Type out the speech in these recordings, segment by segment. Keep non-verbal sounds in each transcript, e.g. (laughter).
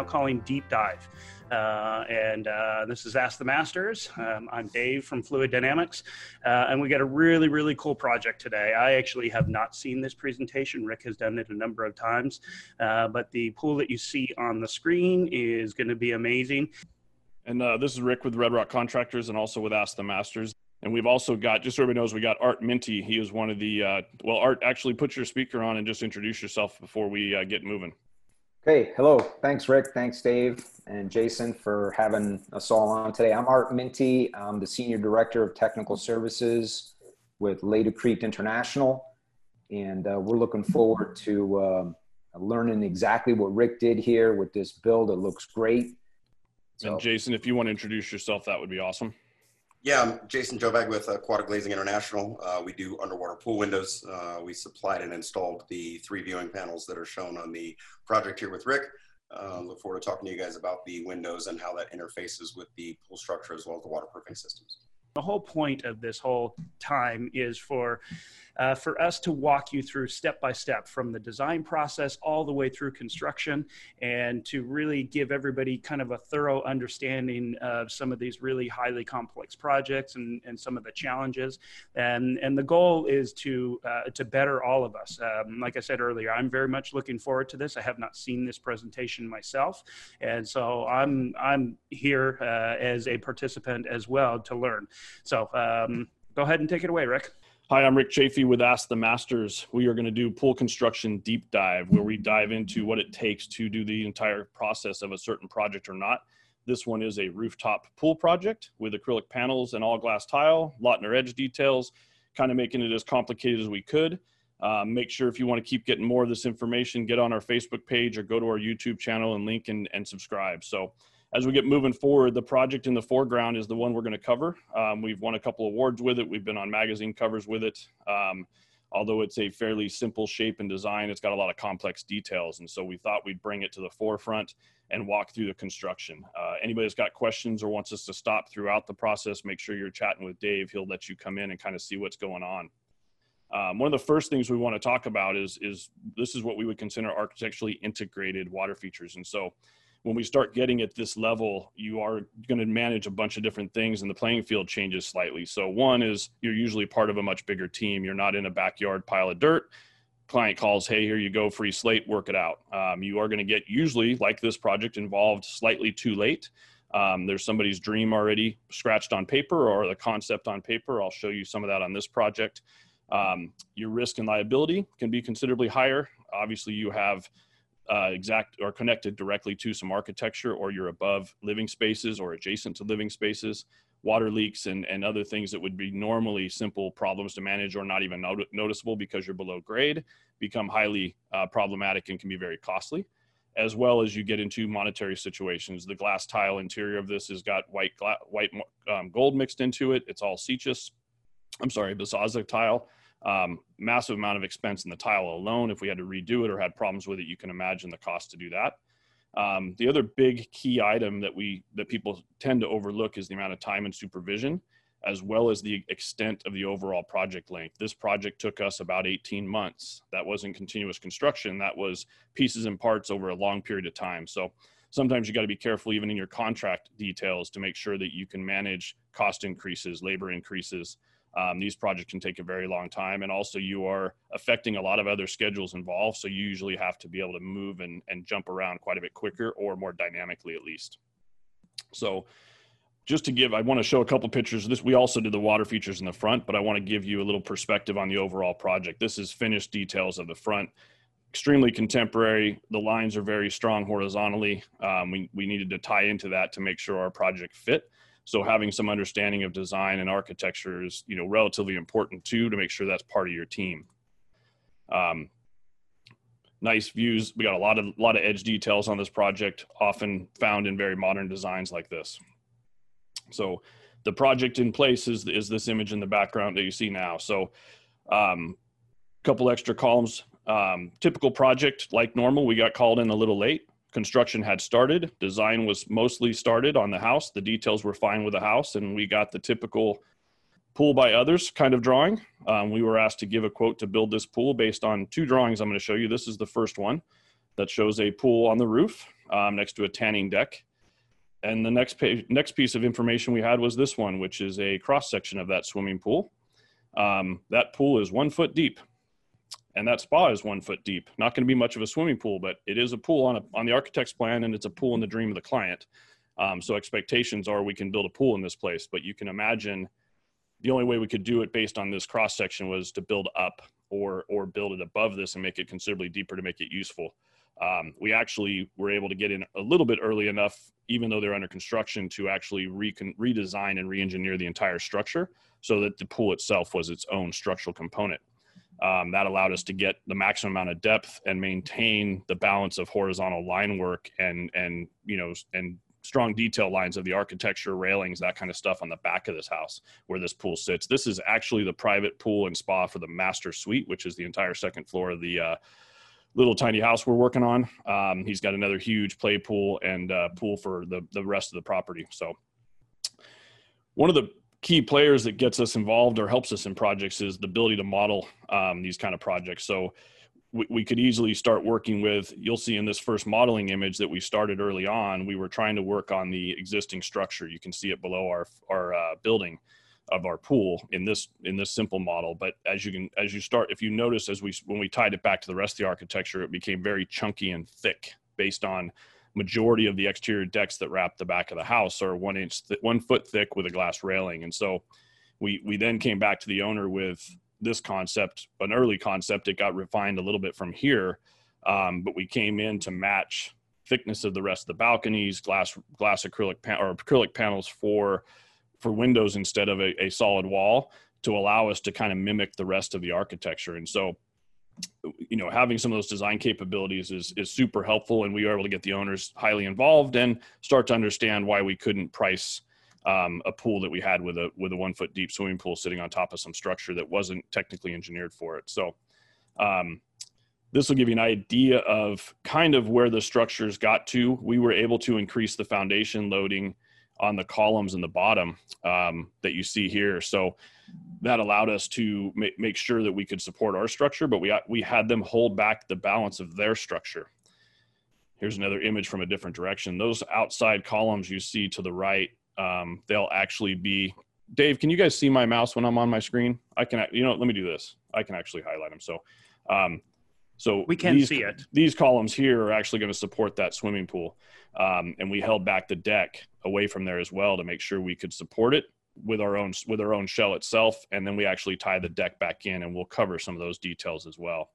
now calling Deep Dive. Uh, and uh, this is Ask the Masters. Um, I'm Dave from Fluid Dynamics, uh, and we got a really, really cool project today. I actually have not seen this presentation. Rick has done it a number of times, uh, but the pool that you see on the screen is going to be amazing. And uh, this is Rick with Red Rock Contractors and also with Ask the Masters. And we've also got, just so everybody knows, we got Art Mintie. He is one of the, uh, well, Art, actually put your speaker on and just introduce yourself before we get moving. Okay, hello. Thanks, Rick. Thanks, Dave and Jason, for having us all on today. I'm Art Mintie. I'm the Senior Director of Technical Services with Laticrete International. And uh, we're looking forward to um, learning exactly what Rick did here with this build. It looks great. So, and Jason, if you want to introduce yourself, that would be awesome. Yeah, I'm Jason Jovag with Aquatic Glazing International. Uh, we do underwater pool windows. Uh, we supplied and installed the three viewing panels that are shown on the project here with Rick. Uh, look forward to talking to you guys about the windows and how that interfaces with the pool structure as well as the waterproofing systems. The whole point of this whole time is for uh, for us to walk you through step by step from the design process all the way through construction and to really give everybody kind of a thorough understanding of some of these really highly complex projects and, and some of the challenges. And, and the goal is to, uh, to better all of us. Um, like I said earlier, I'm very much looking forward to this. I have not seen this presentation myself. And so I'm, I'm here uh, as a participant as well to learn. So um, go ahead and take it away, Rick. Hi, I'm Rick Chafey with Ask the Masters. We are going to do pool construction deep dive where we dive into what it takes to do the entire process of a certain project or not. This one is a rooftop pool project with acrylic panels and all glass tile, Lautner edge details, kind of making it as complicated as we could. Um, make sure if you want to keep getting more of this information, get on our Facebook page or go to our YouTube channel and link and, and subscribe. So as we get moving forward, the project in the foreground is the one we're going to cover. Um, we've won a couple awards with it. We've been on magazine covers with it. Um, although it's a fairly simple shape and design, it's got a lot of complex details. And so we thought we'd bring it to the forefront and walk through the construction. Uh, anybody that's got questions or wants us to stop throughout the process, make sure you're chatting with Dave. He'll let you come in and kind of see what's going on. Um, one of the first things we want to talk about is, is this is what we would consider architecturally integrated water features. And so when we start getting at this level, you are going to manage a bunch of different things and the playing field changes slightly. So, one is you're usually part of a much bigger team. You're not in a backyard pile of dirt. Client calls, hey, here you go, free slate, work it out. Um, you are going to get usually, like this project, involved slightly too late. Um, there's somebody's dream already scratched on paper or the concept on paper. I'll show you some of that on this project. Um, your risk and liability can be considerably higher. Obviously, you have uh, exact or connected directly to some architecture or you're above living spaces or adjacent to living spaces water leaks and, and other things that would be normally simple problems to manage or not even not- noticeable because you're below grade become highly uh, problematic and can be very costly as well as you get into monetary situations. The glass tile interior of this has got white gla- white um, gold mixed into it. It's all Sicis i'm sorry Bisazza tile um, massive amount of expense in the tile alone. If we had to redo it or had problems with it, you can imagine the cost to do that. Um, the other big key item that we that people tend to overlook is the amount of time and supervision, as well as the extent of the overall project length. This project took us about 18 months. That wasn't continuous construction. That was pieces and parts over a long period of time. So sometimes you got to be careful even in your contract details to make sure that you can manage cost increases, labor increases, um, these projects can take a very long time. And also, you are affecting a lot of other schedules involved. So, you usually have to be able to move and, and jump around quite a bit quicker or more dynamically, at least. So, just to give, I want to show a couple pictures. This we also did the water features in the front, but I want to give you a little perspective on the overall project. This is finished details of the front. Extremely contemporary. The lines are very strong horizontally. Um, we, we needed to tie into that to make sure our project fit. So having some understanding of design and architecture is, you know, relatively important too to make sure that's part of your team. Um, nice views. We got a lot of lot of edge details on this project, often found in very modern designs like this. So the project in place is is this image in the background that you see now. So a um, couple extra columns. Um, typical project like normal. We got called in a little late construction had started. Design was mostly started on the house. The details were fine with the house, and we got the typical pool by others kind of drawing. Um, we were asked to give a quote to build this pool based on two drawings I'm going to show you. This is the first one. that shows a pool on the roof um, next to a tanning deck. And the next page, next piece of information we had was this one, which is a cross section of that swimming pool. Um, that pool is one foot deep, and that spa is one foot deep. Not going to be much of a swimming pool, but it is a pool on a, on the architect's plan, and it's a pool in the dream of the client. Um, so expectations are we can build a pool in this place, but you can imagine the only way we could do it based on this cross section was to build up or or build it above this and make it considerably deeper to make it useful. Um, we actually were able to get in a little bit early enough, even though they're under construction, to actually redesign and re-engineer the entire structure so that the pool itself was its own structural component. Um, that allowed us to get the maximum amount of depth and maintain the balance of horizontal line work and and you know and strong detail lines of the architecture, railings, that kind of stuff on the back of this house where this pool sits. This is actually the private pool and spa for the master suite, which is the entire second floor of the uh, little tiny house we're working on. Um, he's got another huge play pool and uh, pool for the the rest of the property. So one of the key players that gets us involved or helps us in projects is the ability to model um, these kind of projects. So we, we could easily start working with you'll see in this first modeling image that we started early on we were trying to work on the existing structure you can see it below our our uh, building of our pool in this in this simple model but as you can as you start if you notice as we when we tied it back to the rest of the architecture it became very chunky and thick based on majority of the exterior decks that wrap the back of the house are one inch th- one foot thick with a glass railing and so we we then came back to the owner with this concept, an early concept. It got refined a little bit from here, um, but we came in to match thickness of the rest of the balconies, glass glass acrylic pan- or acrylic panels for for windows instead of a, a solid wall to allow us to kind of mimic the rest of the architecture. And so, you know, having some of those design capabilities is is super helpful, and we were able to get the owners highly involved and start to understand why we couldn't price um, a pool that we had with a with a one foot deep swimming pool sitting on top of some structure that wasn't technically engineered for it. So um, this will give you an idea of kind of where the structures got to. We were able to increase the foundation loading on the columns in the bottom um, that you see here. So that allowed us to make, make sure that we could support our structure, but we, we had them hold back the balance of their structure. Here's another image from a different direction. Those outside columns you see to the right um, they'll actually be dave can you guys see my mouse when i'm on my screen i can you know let me do this i can actually highlight them so um, so we can these, see it. these columns here are actually going to support that swimming pool. Um, and we held back the deck away from there as well to make sure we could support it with our own with our own shell itself. And then we actually tie the deck back in and we'll cover some of those details as well.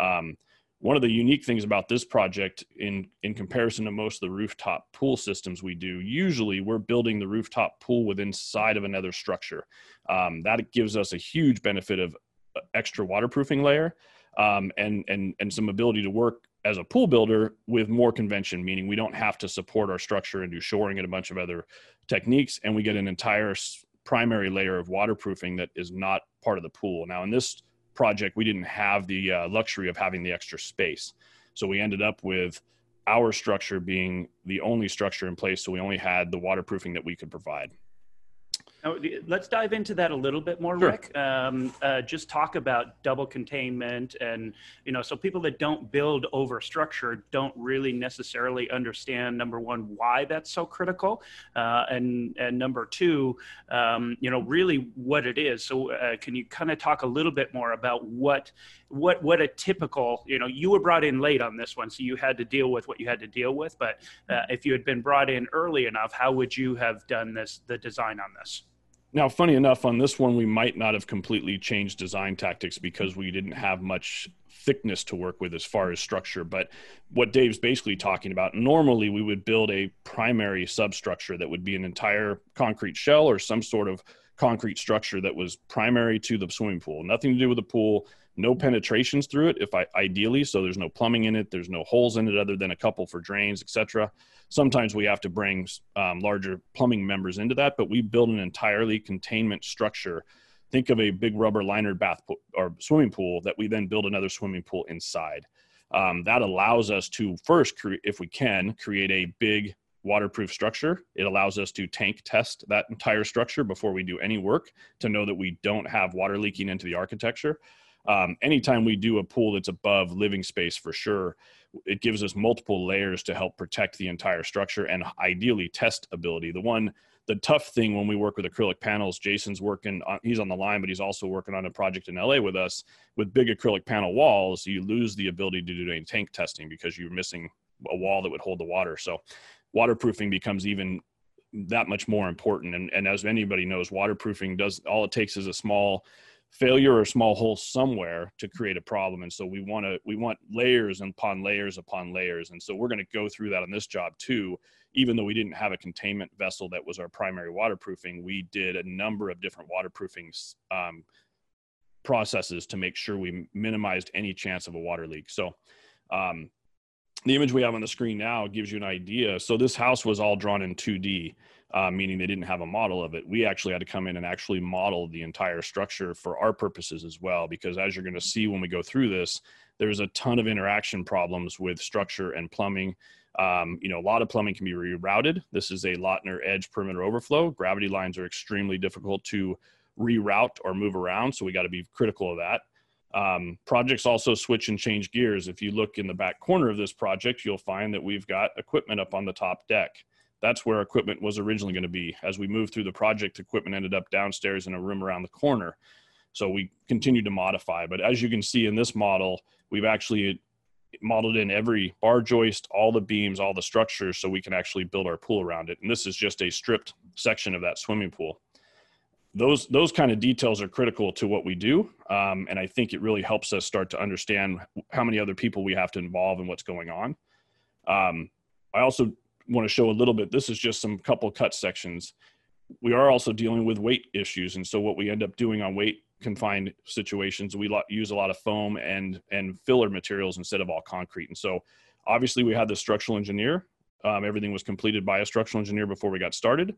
Um, one of the unique things about this project in in comparison to most of the rooftop pool systems we do usually we're building the rooftop pool within inside of another structure. Um, that gives us a huge benefit of uh, extra waterproofing layer um, and and and some ability to work as a pool builder with more convention meaning we don't have to support our structure and do shoring and a bunch of other techniques and we get an entire primary layer of waterproofing that is not part of the pool now in this project, we didn't have the uh, luxury of having the extra space. So we ended up with our structure being the only structure in place. So we only had the waterproofing that we could provide. Now, let's dive into that a little bit more, sure. Rick. Um, uh, just talk about double containment, and you know, so people that don't build over structure don't really necessarily understand number one why that's so critical, uh, and and number two, um, you know, really what it is. So, uh, can you kind of talk a little bit more about what what what a typical you know you were brought in late on this one, so you had to deal with what you had to deal with. But uh, if you had been brought in early enough, how would you have done this the design on this? Now, funny enough, on this one, we might not have completely changed design tactics because we didn't have much thickness to work with as far as structure. But what Dave's basically talking about, normally we would build a primary substructure that would be an entire concrete shell or some sort of concrete structure that was primary to the swimming pool. Nothing to do with the pool, no penetrations through it if I ideally so there's no plumbing in it there's no holes in it other than a couple for drains etc sometimes we have to bring um, larger plumbing members into that but we build an entirely containment structure. Think of a big rubber liner bath pool, or swimming pool that we then build another swimming pool inside. Um, that allows us to first cre- if we can create a big waterproof structure. It allows us to tank test that entire structure before we do any work to know that we don't have water leaking into the architecture um, anytime we do a pool that's above living space for sure, it gives us multiple layers to help protect the entire structure and ideally test ability. The one, the tough thing when we work with acrylic panels, Jason's working, on, he's on the line, but he's also working on a project in LA with us. With big acrylic panel walls, you lose the ability to do any tank testing because you're missing a wall that would hold the water. So waterproofing becomes even that much more important. And, and as anybody knows, waterproofing does all it takes is a small failure or small hole somewhere to create a problem. And so we want to we want layers upon layers upon layers. And so we're going to go through that on this job too. Even though we didn't have a containment vessel that was our primary waterproofing, we did a number of different waterproofing um, processes to make sure we minimized any chance of a water leak. So um, the image we have on the screen now gives you an idea. So this house was all drawn in 2D, uh, meaning they didn't have a model of it. We actually had to come in and actually model the entire structure for our purposes as well, because as you're going to see when we go through this, there's a ton of interaction problems with structure and plumbing. Um, you know, a lot of plumbing can be rerouted. This is a Lautner edge perimeter overflow. Gravity lines are extremely difficult to reroute or move around, so we got to be critical of that. Um, projects also switch and change gears. If you look in the back corner of this project, you'll find that we've got equipment up on the top deck. That's where equipment was originally going to be. As we moved through the project, equipment ended up downstairs in a room around the corner. So we continued to modify. But as you can see in this model, we've actually modeled in every bar joist, all the beams, all the structures, so we can actually build our pool around it. And this is just a stripped section of that swimming pool those those kind of details are critical to what we do um, and i think it really helps us start to understand how many other people we have to involve and what's going on um, i also want to show a little bit this is just some couple cut sections we are also dealing with weight issues and so what we end up doing on weight confined situations we use a lot of foam and and filler materials instead of all concrete and so obviously we had the structural engineer um, everything was completed by a structural engineer before we got started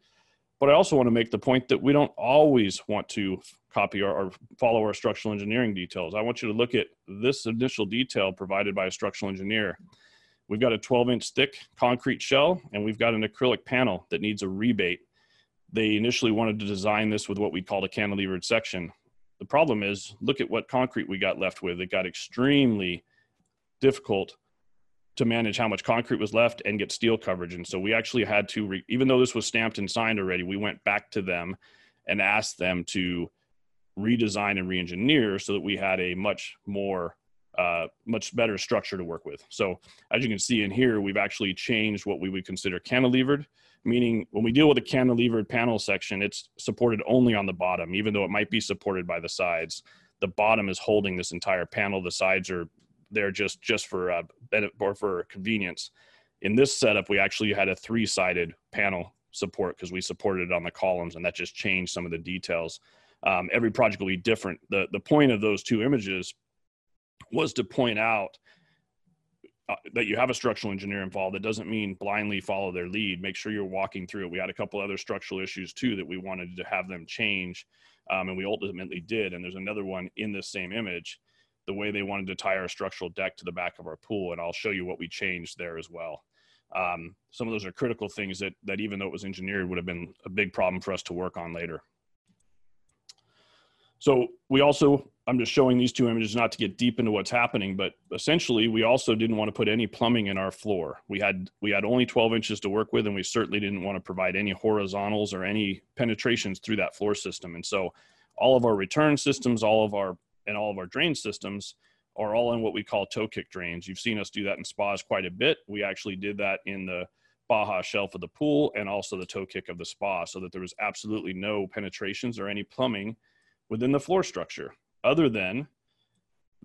but I also want to make the point that we don't always want to copy or, or, follow our structural engineering details. I want you to look at this initial detail provided by a structural engineer. We've got a 12 inch thick concrete shell and we've got an acrylic panel that needs a rebate. They initially wanted to design this with what we called a cantilevered section. The problem is, look at what concrete we got left with. It got extremely difficult to manage how much concrete was left and get steel coverage. And so we actually had to, re- even though this was stamped and signed already, we went back to them and asked them to redesign and re-engineer so that we had a much more uh, much better structure to work with. So as you can see in here, we've actually changed what we would consider cantilevered, meaning when we deal with a cantilevered panel section, it's supported only on the bottom, even though it might be supported by the sides. The bottom is holding this entire panel. The sides are there just just for uh, or for convenience. In this setup, we actually had a three-sided panel support because we supported it on the columns, and that just changed some of the details. Um, every project will be different. The the point of those two images was to point out uh, that you have a structural engineer involved. That doesn't mean blindly follow their lead. Make sure you're walking through it. We had a couple other structural issues too that we wanted to have them change, um, and we ultimately did. And there's another one in this same image the way they wanted to tie our structural deck to the back of our pool. And I'll show you what we changed there as well. Um, some of those are critical things that, that even though it was engineered would have been a big problem for us to work on later. So we also, I'm just showing these two images not to get deep into what's happening, but essentially we also didn't want to put any plumbing in our floor. We had, we had only 12 inches to work with and we certainly didn't want to provide any horizontals or any penetrations through that floor system. And so all of our return systems, all of our and all of our drain systems are all in what we call toe kick drains. You've seen us do that in spas quite a bit. We actually did that in the Baja shelf of the pool and also the toe kick of the spa so that there was absolutely no penetrations or any plumbing within the floor structure other than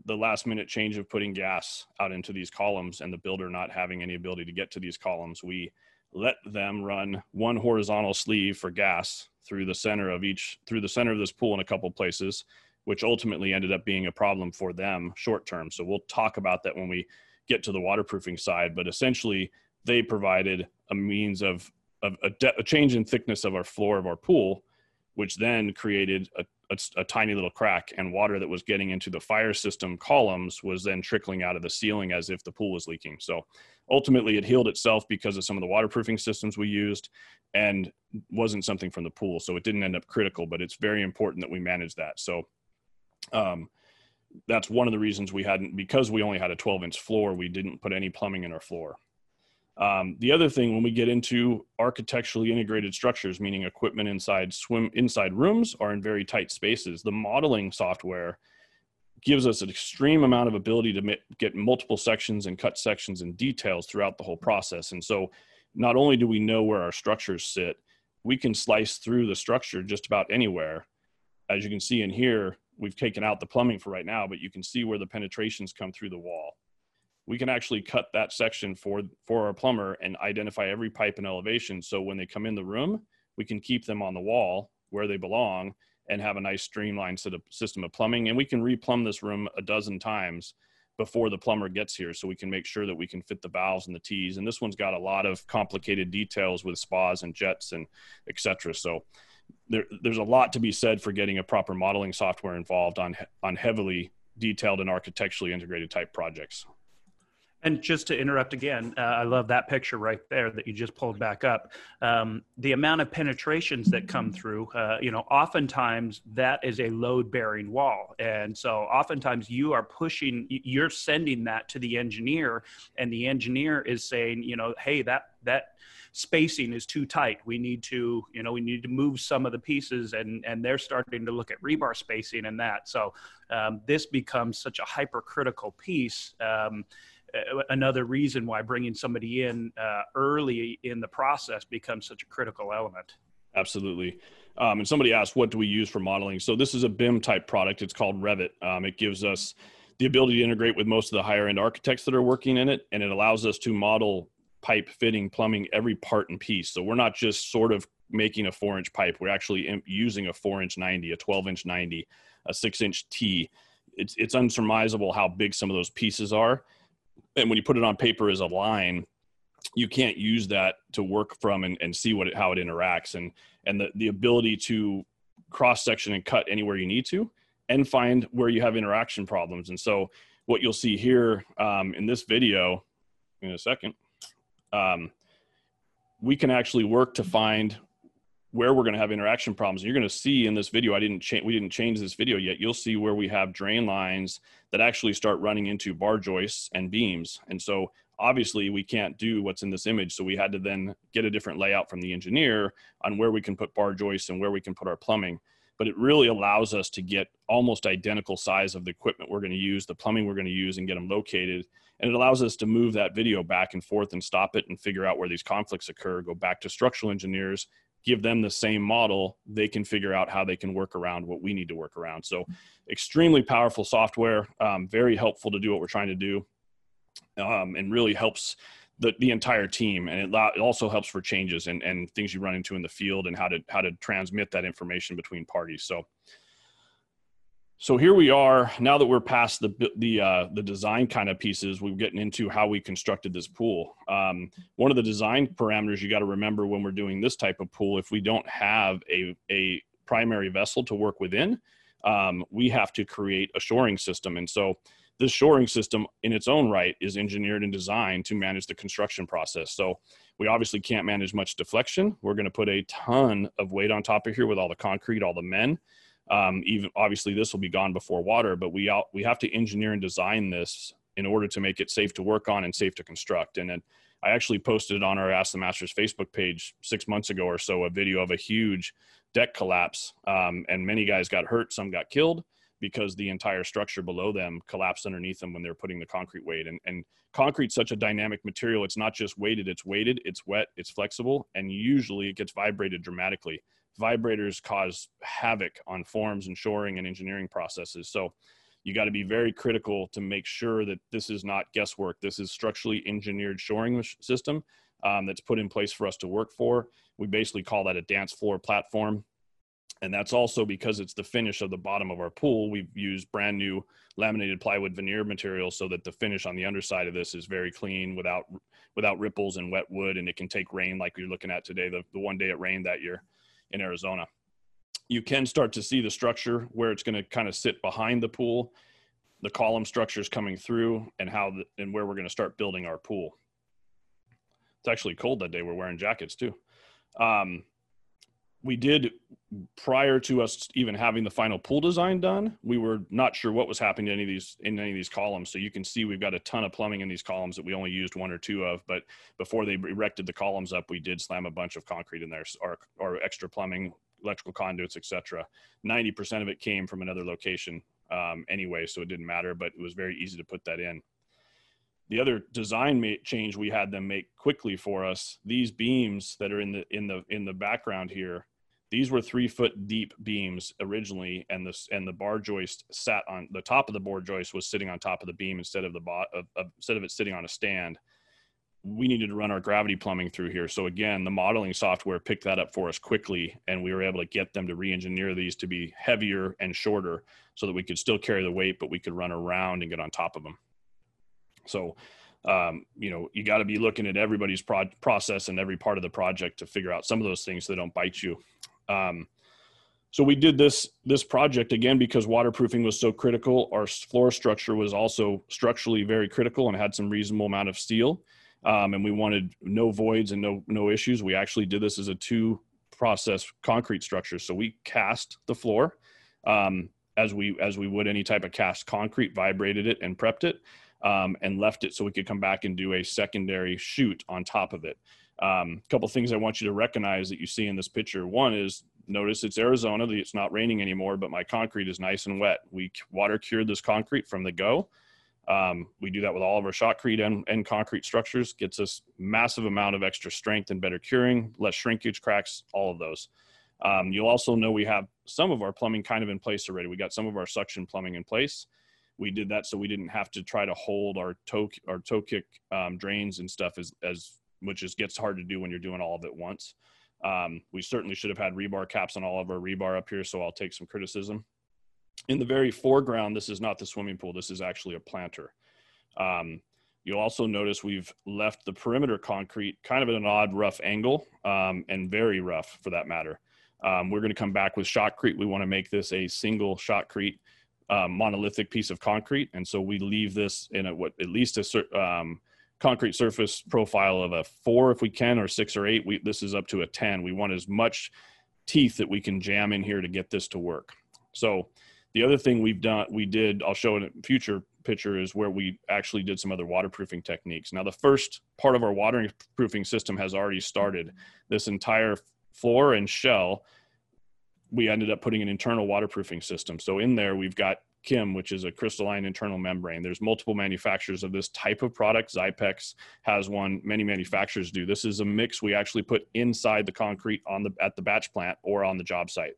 the last minute change of putting gas out into these columns and the builder not having any ability to get to these columns. We let them run one horizontal sleeve for gas through the center of each through the center of this pool in a couple places which ultimately ended up being a problem for them short term. So we'll talk about that when we get to the waterproofing side. But essentially, they provided a means of, of a, de- a change in thickness of our floor of our pool, which then created a, a, a, tiny little crack, and water that was getting into the fire system columns was then trickling out of the ceiling as if the pool was leaking. So ultimately, it healed itself because of some of the waterproofing systems we used and wasn't something from the pool. So it didn't end up critical, but it's very important that we manage that. So um, that's one of the reasons we hadn't because we only had a 12 inch floor we didn't put any plumbing in our floor um, the other thing when we get into architecturally integrated structures meaning equipment inside swim inside rooms or in very tight spaces the modeling software gives us an extreme amount of ability to get multiple sections and cut sections and details throughout the whole process and so not only do we know where our structures sit we can slice through the structure just about anywhere as you can see in here we've taken out the plumbing for right now, but you can see where the penetrations come through the wall. We can actually cut that section for, for our plumber and identify every pipe and elevation. So when they come in the room, we can keep them on the wall where they belong and have a nice streamlined set of system of plumbing. And we can replumb this room a dozen times before the plumber gets here so we can make sure that we can fit the valves and the T's. And this one's got a lot of complicated details with spas and jets and etc. So there, there's a lot to be said for getting a proper modeling software involved on on heavily detailed and architecturally integrated type projects. And just to interrupt again, uh, I love that picture right there that you just pulled back up. Um, the amount of penetrations that come through, uh, you know, oftentimes that is a load bearing wall. And so oftentimes you are pushing, you're sending that to the engineer, and the engineer is saying, you know, hey, that, that, spacing is too tight. We need to, you know, we need to move some of the pieces, and and they're starting to look at rebar spacing and that. So um, this becomes such a hypercritical piece. Um, another reason why bringing somebody in uh, early in the process becomes such a critical element. Absolutely. Um, and somebody asked, what do we use for modeling? So this is a BIM type product. It's called Revit. Um, it gives us the ability to integrate with most of the higher end architects that are working in it, and it allows us to model pipe fitting plumbing every part and piece so we're not just sort of making a four inch pipe we're actually using a four inch 90 a 12 inch 90 a six inch t it's, it's unsurmisable how big some of those pieces are and when you put it on paper as a line you can't use that to work from and, and see what it, how it interacts and and the, the ability to cross section and cut anywhere you need to and find where you have interaction problems. And so what you'll see here um, in this video in a second um, we can actually work to find where we're going to have interaction problems. You're going to see in this video, I didn't change, we didn't change this video yet. You'll see where we have drain lines that actually start running into bar joists and beams. And so obviously we can't do what's in this image. So we had to then get a different layout from the engineer on where we can put bar joists and where we can put our plumbing. But it really allows us to get almost identical size of the equipment we're going to use, the plumbing we're going to use and get them located and it allows us to move that video back and forth and stop it and figure out where these conflicts occur go back to structural engineers give them the same model they can figure out how they can work around what we need to work around. So extremely powerful software um, very helpful to do what we're trying to do um, and really helps the, the entire team. And it, it also helps for changes and, and things you run into in the field and how to how to transmit that information between parties. So so here we are now that we're past the the uh, the design kind of pieces we're getting into how we constructed this pool. Um, one of the design parameters you got to remember when we're doing this type of pool if we don't have a, a primary vessel to work within um, we have to create a shoring system. And so this shoring system in its own right is engineered and designed to manage the construction process. So we obviously can't manage much deflection. We're going to put a ton of weight on top of here with all the concrete all the men um, even obviously this will be gone before water, but we out, we have to engineer and design this in order to make it safe to work on and safe to construct. And then I actually posted on our Ask the Masters Facebook page six months ago or so a video of a huge deck collapse, um, and many guys got hurt, some got killed because the entire structure below them collapsed underneath them when they're putting the concrete weight. And, and concrete's such a dynamic material; it's not just weighted; it's weighted, it's wet, it's flexible, and usually it gets vibrated dramatically vibrators cause havoc on forms and shoring and engineering processes. So you got to be very critical to make sure that this is not guesswork. This is structurally engineered shoring system um, that's put in place for us to work for. We basically call that a dance floor platform. And that's also because it's the finish of the bottom of our pool. We've used brand new laminated plywood veneer material so that the finish on the underside of this is very clean without without ripples and wet wood and it can take rain like you're looking at today the, the one day it rained that year in Arizona. You can start to see the structure where it's going to kind of sit behind the pool, the column structures coming through, and how the, and where we're going to start building our pool. It's actually cold that day. We're wearing jackets too. Um, we did prior to us even having the final pool design done we were not sure what was happening to any of these in any of these columns. So you can see we've got a ton of plumbing in these columns that we only used one or two of but before they erected the columns up we did slam a bunch of concrete in there or, or extra plumbing electrical conduits etc 90% of it came from another location um, anyway so it didn't matter but it was very easy to put that in. The other design change we had them make quickly for us these beams that are in the in the in the background here these were three foot deep beams originally, and this and the bar joist sat on the top of the bar joist was sitting on top of the beam instead of the bot of, of, instead of it sitting on a stand. We needed to run our gravity plumbing through here. So again, the modeling software picked that up for us quickly, and we were able to get them to re-engineer these to be heavier and shorter, so that we could still carry the weight, but we could run around and get on top of them. So um, you know, you got to be looking at everybody's pro- process and every part of the project to figure out some of those things that don't bite you. Um, so we did this this project again because waterproofing was so critical. Our floor structure was also structurally very critical and had some reasonable amount of steel, um, and we wanted no voids and no no issues. We actually did this as a two process concrete structure. So we cast the floor um, as we as we would any type of cast concrete, vibrated it and prepped it, um, and left it so we could come back and do a secondary shoot on top of it. Um, a couple things I want you to recognize that you see in this picture. One is notice it's Arizona. It's not raining anymore, but my concrete is nice and wet. We water cured this concrete from the go. Um, we do that with all of our shotcrete and, and concrete structures. Gets us massive amount of extra strength and better curing, less shrinkage, cracks, all of those. Um, you'll also know we have some of our plumbing kind of in place already. We got some of our suction plumbing in place. We did that so we didn't have to try to hold our toe our toe kick um, drains and stuff as as which is gets hard to do when you're doing all of it once. Um, we certainly should have had rebar caps on all of our rebar up here, so I'll take some criticism. In the very foreground, this is not the swimming pool. This is actually a planter. Um, you'll also notice we've left the perimeter concrete kind of at an odd rough angle um, and very rough for that matter. Um, we're going to come back with shotcrete. We want to make this a single shotcrete um, monolithic piece of concrete. And so we leave this in a, what at least a, um, concrete surface profile of a four if we can, or six or eight. We, this is up to a 10. We want as much teeth that we can jam in here to get this to work. So the other thing we've done, we did, I'll show in a future picture is where we actually did some other waterproofing techniques. Now the first part of our waterproofing system has already started. This entire floor and shell, we ended up putting an internal waterproofing system. So in there, we've got Kim, which is a crystalline internal membrane. There's multiple manufacturers of this type of product. Xypex has one. Many manufacturers do. This is a mix we actually put inside the concrete on the at the batch plant or on the job site.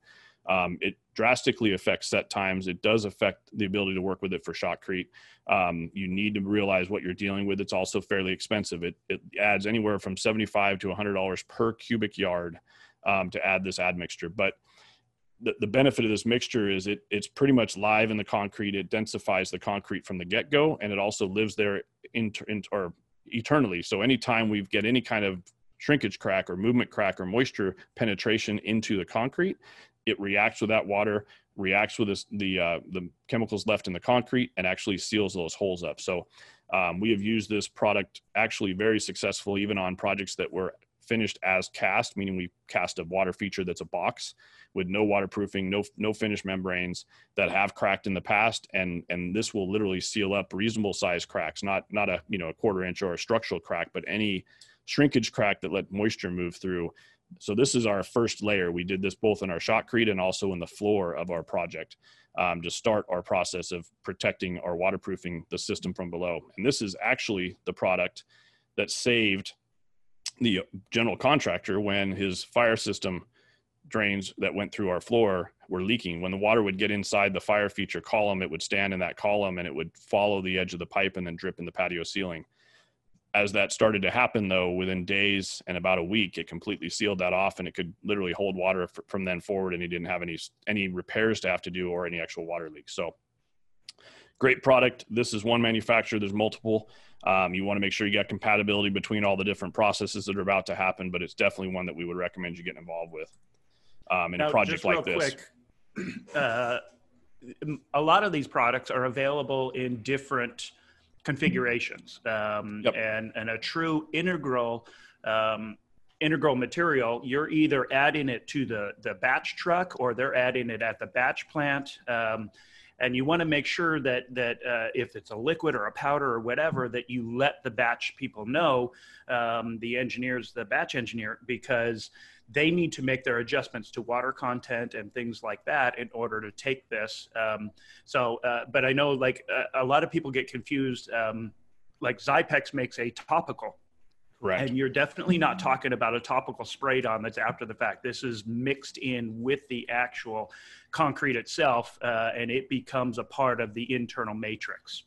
Um, it drastically affects set times. It does affect the ability to work with it for shotcrete. Um, you need to realize what you're dealing with. It's also fairly expensive. It, it adds anywhere from 75 to $100 per cubic yard um, to add this admixture. But the, the benefit of this mixture is it it's pretty much live in the concrete. It densifies the concrete from the get go, and it also lives there in, in or eternally. So anytime we get any kind of shrinkage crack or movement crack or moisture penetration into the concrete, it reacts with that water, reacts with this, the uh, the chemicals left in the concrete, and actually seals those holes up. So um, we have used this product actually very successful, even on projects that were finished as cast, meaning we cast a water feature that's a box with no waterproofing, no no finish membranes that have cracked in the past, and and this will literally seal up reasonable size cracks, not not a you know a quarter inch or a structural crack, but any shrinkage crack that let moisture move through. So this is our first layer. We did this both in our shotcrete and also in the floor of our project um, to start our process of protecting or waterproofing the system from below. And this is actually the product that saved the general contractor when his fire system drains that went through our floor were leaking. When the water would get inside the fire feature column, it would stand in that column and it would follow the edge of the pipe and then drip in the patio ceiling. As that started to happen, though, within days and about a week, it completely sealed that off, and it could literally hold water from then forward. And he didn't have any any repairs to have to do or any actual water leaks. So, great product. This is one manufacturer. There's multiple. Um, you want to make sure you got compatibility between all the different processes that are about to happen, but it's definitely one that we would recommend you get involved with um, in now, a project like this. Quick, (clears throat) uh, a lot of these products are available in different configurations, um, yep. and and a true integral um, integral material, you're either adding it to the, the batch truck or they're adding it at the batch plant. And you want to make sure that that uh, if it's a liquid or a powder or whatever that you let the batch people know um, the engineers the batch engineer because they need to make their adjustments to water content and things like that in order to take this um, so uh, but i know like a, a, lot of people get confused um, like Xypex makes a topical Right. And you're definitely not talking about a topical sprayed on that's after the fact. This is mixed in with the actual concrete itself, uh, and it becomes a part of the internal matrix.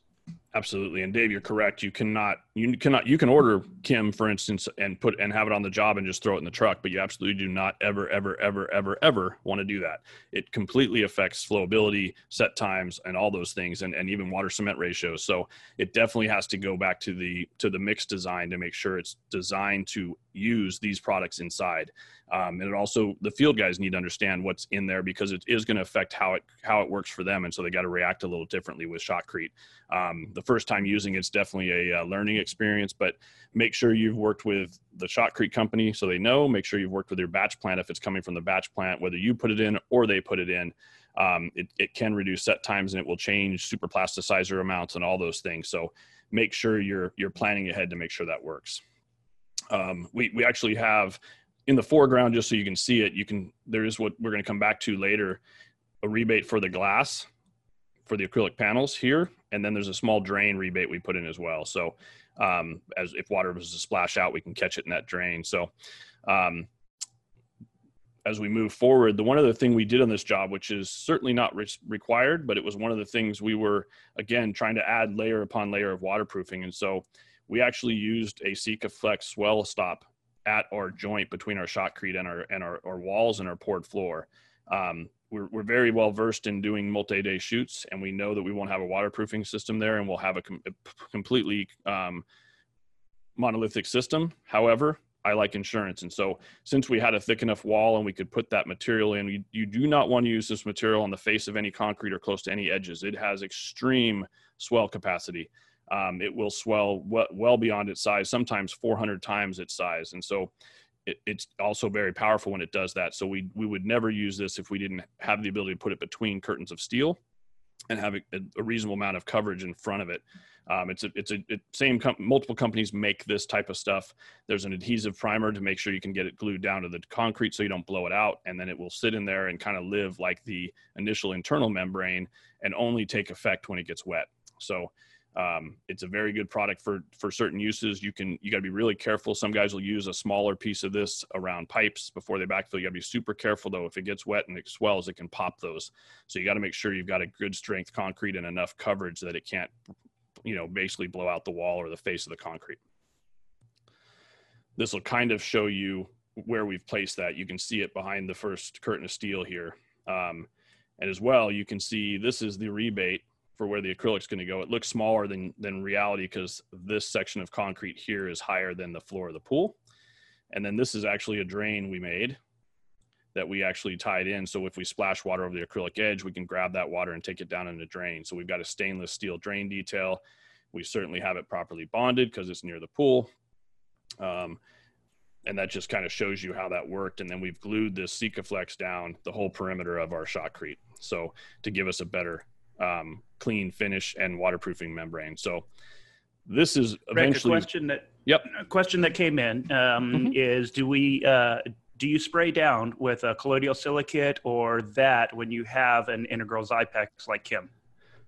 Absolutely. And Dave, you're correct. You cannot, you cannot, you can order Kim, for instance, and put and have it on the job and just throw it in the truck, but you absolutely do not ever, ever, ever, ever, ever want to do that. It completely affects flowability, set times, and all those things, and, and even water cement ratios. So it definitely has to go back to the to the mix design to make sure it's designed to use these products inside. Um, and it also the field guys need to understand what's in there because it is going to affect how it how it works for them, and so they got to react a little differently with shotcrete. Um, the first time using it's definitely a, a, learning experience, but make sure you've worked with the shotcrete company so they know. Make sure you've worked with your batch plant if it's coming from the batch plant, whether you put it in or they put it in. Um, it, it can reduce set times and it will change super plasticizer amounts and all those things. So make sure you're you're planning ahead to make sure that works. Um, we we actually have in the foreground, just so you can see it, you can, there is what we're going to come back to later, a rebate for the glass for the acrylic panels here. And then there's a small drain rebate we put in as well. So um, as if water was to splash out, we can catch it in that drain. So um, as we move forward, the one other thing we did on this job, which is certainly not re- required, but it was one of the things we were, again, trying to add layer upon layer of waterproofing. And so we actually used a Sikaflex swell stop at our joint between our shotcrete and our and our, our walls and our poured floor. Um, we're, we're very well versed in doing multi-day shoots, and we know that we won't have a waterproofing system there, and we'll have a, com- a completely um, monolithic system. However, I like insurance, and so since we had a thick enough wall and we could put that material in, you, you do not want to use this material on the face of any concrete or close to any edges. It has extreme swell capacity um, it will swell well, well beyond its size, sometimes 400 times its size. And so it, it's also very powerful when it does that. So we, we would never use this if we didn't have the ability to put it between curtains of steel and have a, a reasonable amount of coverage in front of it. Um, it's a, it's a it, same com- multiple companies make this type of stuff. There's an adhesive primer to make sure you can get it glued down to the concrete so you don't blow it out, and then it will sit in there and kind of live like the initial internal membrane and only take effect when it gets wet. So um, it's a very good product for for certain uses. You can you got to be really careful. Some guys will use a smaller piece of this around pipes before they backfill. You got to be super careful though. If it gets wet and it swells, it can pop those. So you got to make sure you've got a good strength concrete and enough coverage that it can't, you know, basically blow out the wall or the face of the concrete. This will kind of show you where we've placed that. You can see it behind the first curtain of steel here. Um, and as well, you can see this is the rebate for where the acrylic's going to go. It looks smaller than than reality because this section of concrete here is higher than the floor of the pool. And then this is actually a drain we made that we actually tied in. So if we splash water over the acrylic edge, we can grab that water and take it down in the drain. So we've got a stainless steel drain detail. We certainly have it properly bonded because it's near the pool. Um, and that just kind of shows you how that worked. And then we've glued this Sikaflex down the whole perimeter of our shotcrete. So to give us a better um, clean finish and waterproofing membrane. So this is eventually Rick, a question that yep a question that came in um, mm-hmm. is do we uh, do you spray down with a colloidal silicate or that when you have an integral Xypex like Kim?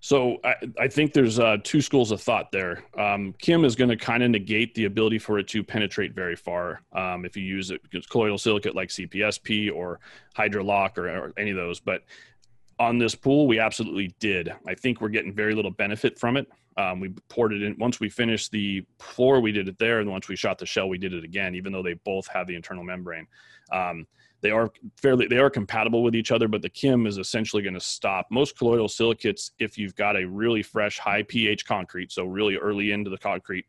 So I, I think there's uh, two schools of thought there. Um, Kim is going to kind of negate the ability for it to penetrate very far um, if you use it colloidal silicate like CPSP or Hydrolock or, or any of those. But on this pool, we absolutely did. I think we're getting very little benefit from it. Um, we poured it in once we finished the floor, we did it there, and once we shot the shell, we did it again. Even though they both have the internal membrane, um, they are fairly they are compatible with each other. But the Kim is essentially going to stop most colloidal silicates if you've got a really fresh, high pH concrete, so really early into the concrete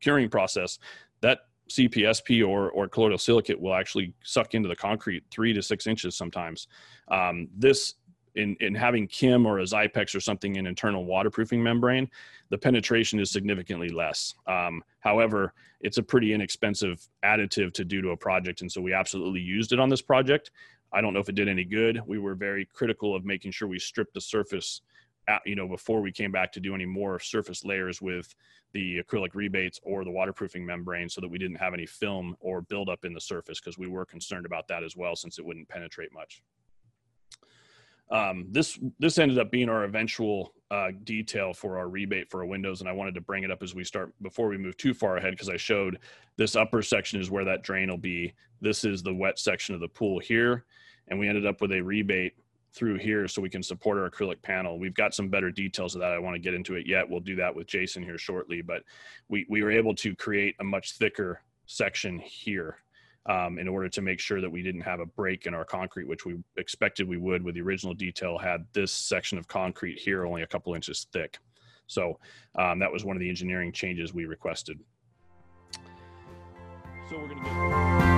curing process. That CPSP or or colloidal silicate will actually suck into the concrete three to six inches sometimes. Um, this in, in having Kim or a Xypex or something in internal waterproofing membrane, the penetration is significantly less. Um, however, it's a pretty inexpensive additive to do to a project. And so we absolutely used it on this project. I don't know if it did any good. We were very critical of making sure we stripped the surface at, you know, before we came back to do any more surface layers with the acrylic rebates or the waterproofing membrane so that we didn't have any film or buildup in the surface because we were concerned about that as well since it wouldn't penetrate much. Um, this this ended up being our eventual uh, detail for our rebate for our windows, and I wanted to bring it up as we start before we move too far ahead because I showed this upper section is where that drain will be. This is the wet section of the pool here, and we ended up with a rebate through here so we can support our acrylic panel. We've got some better details of that. I want to get into it yet. We'll do that with Jason here shortly, but we, we were able to create a much thicker section here um, in order to make sure that we didn't have a break in our concrete, which we expected we would with the original detail had this section of concrete here only a couple inches thick. So um, that was one of the engineering changes we requested. So we're going to.